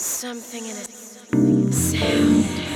Something in a sound.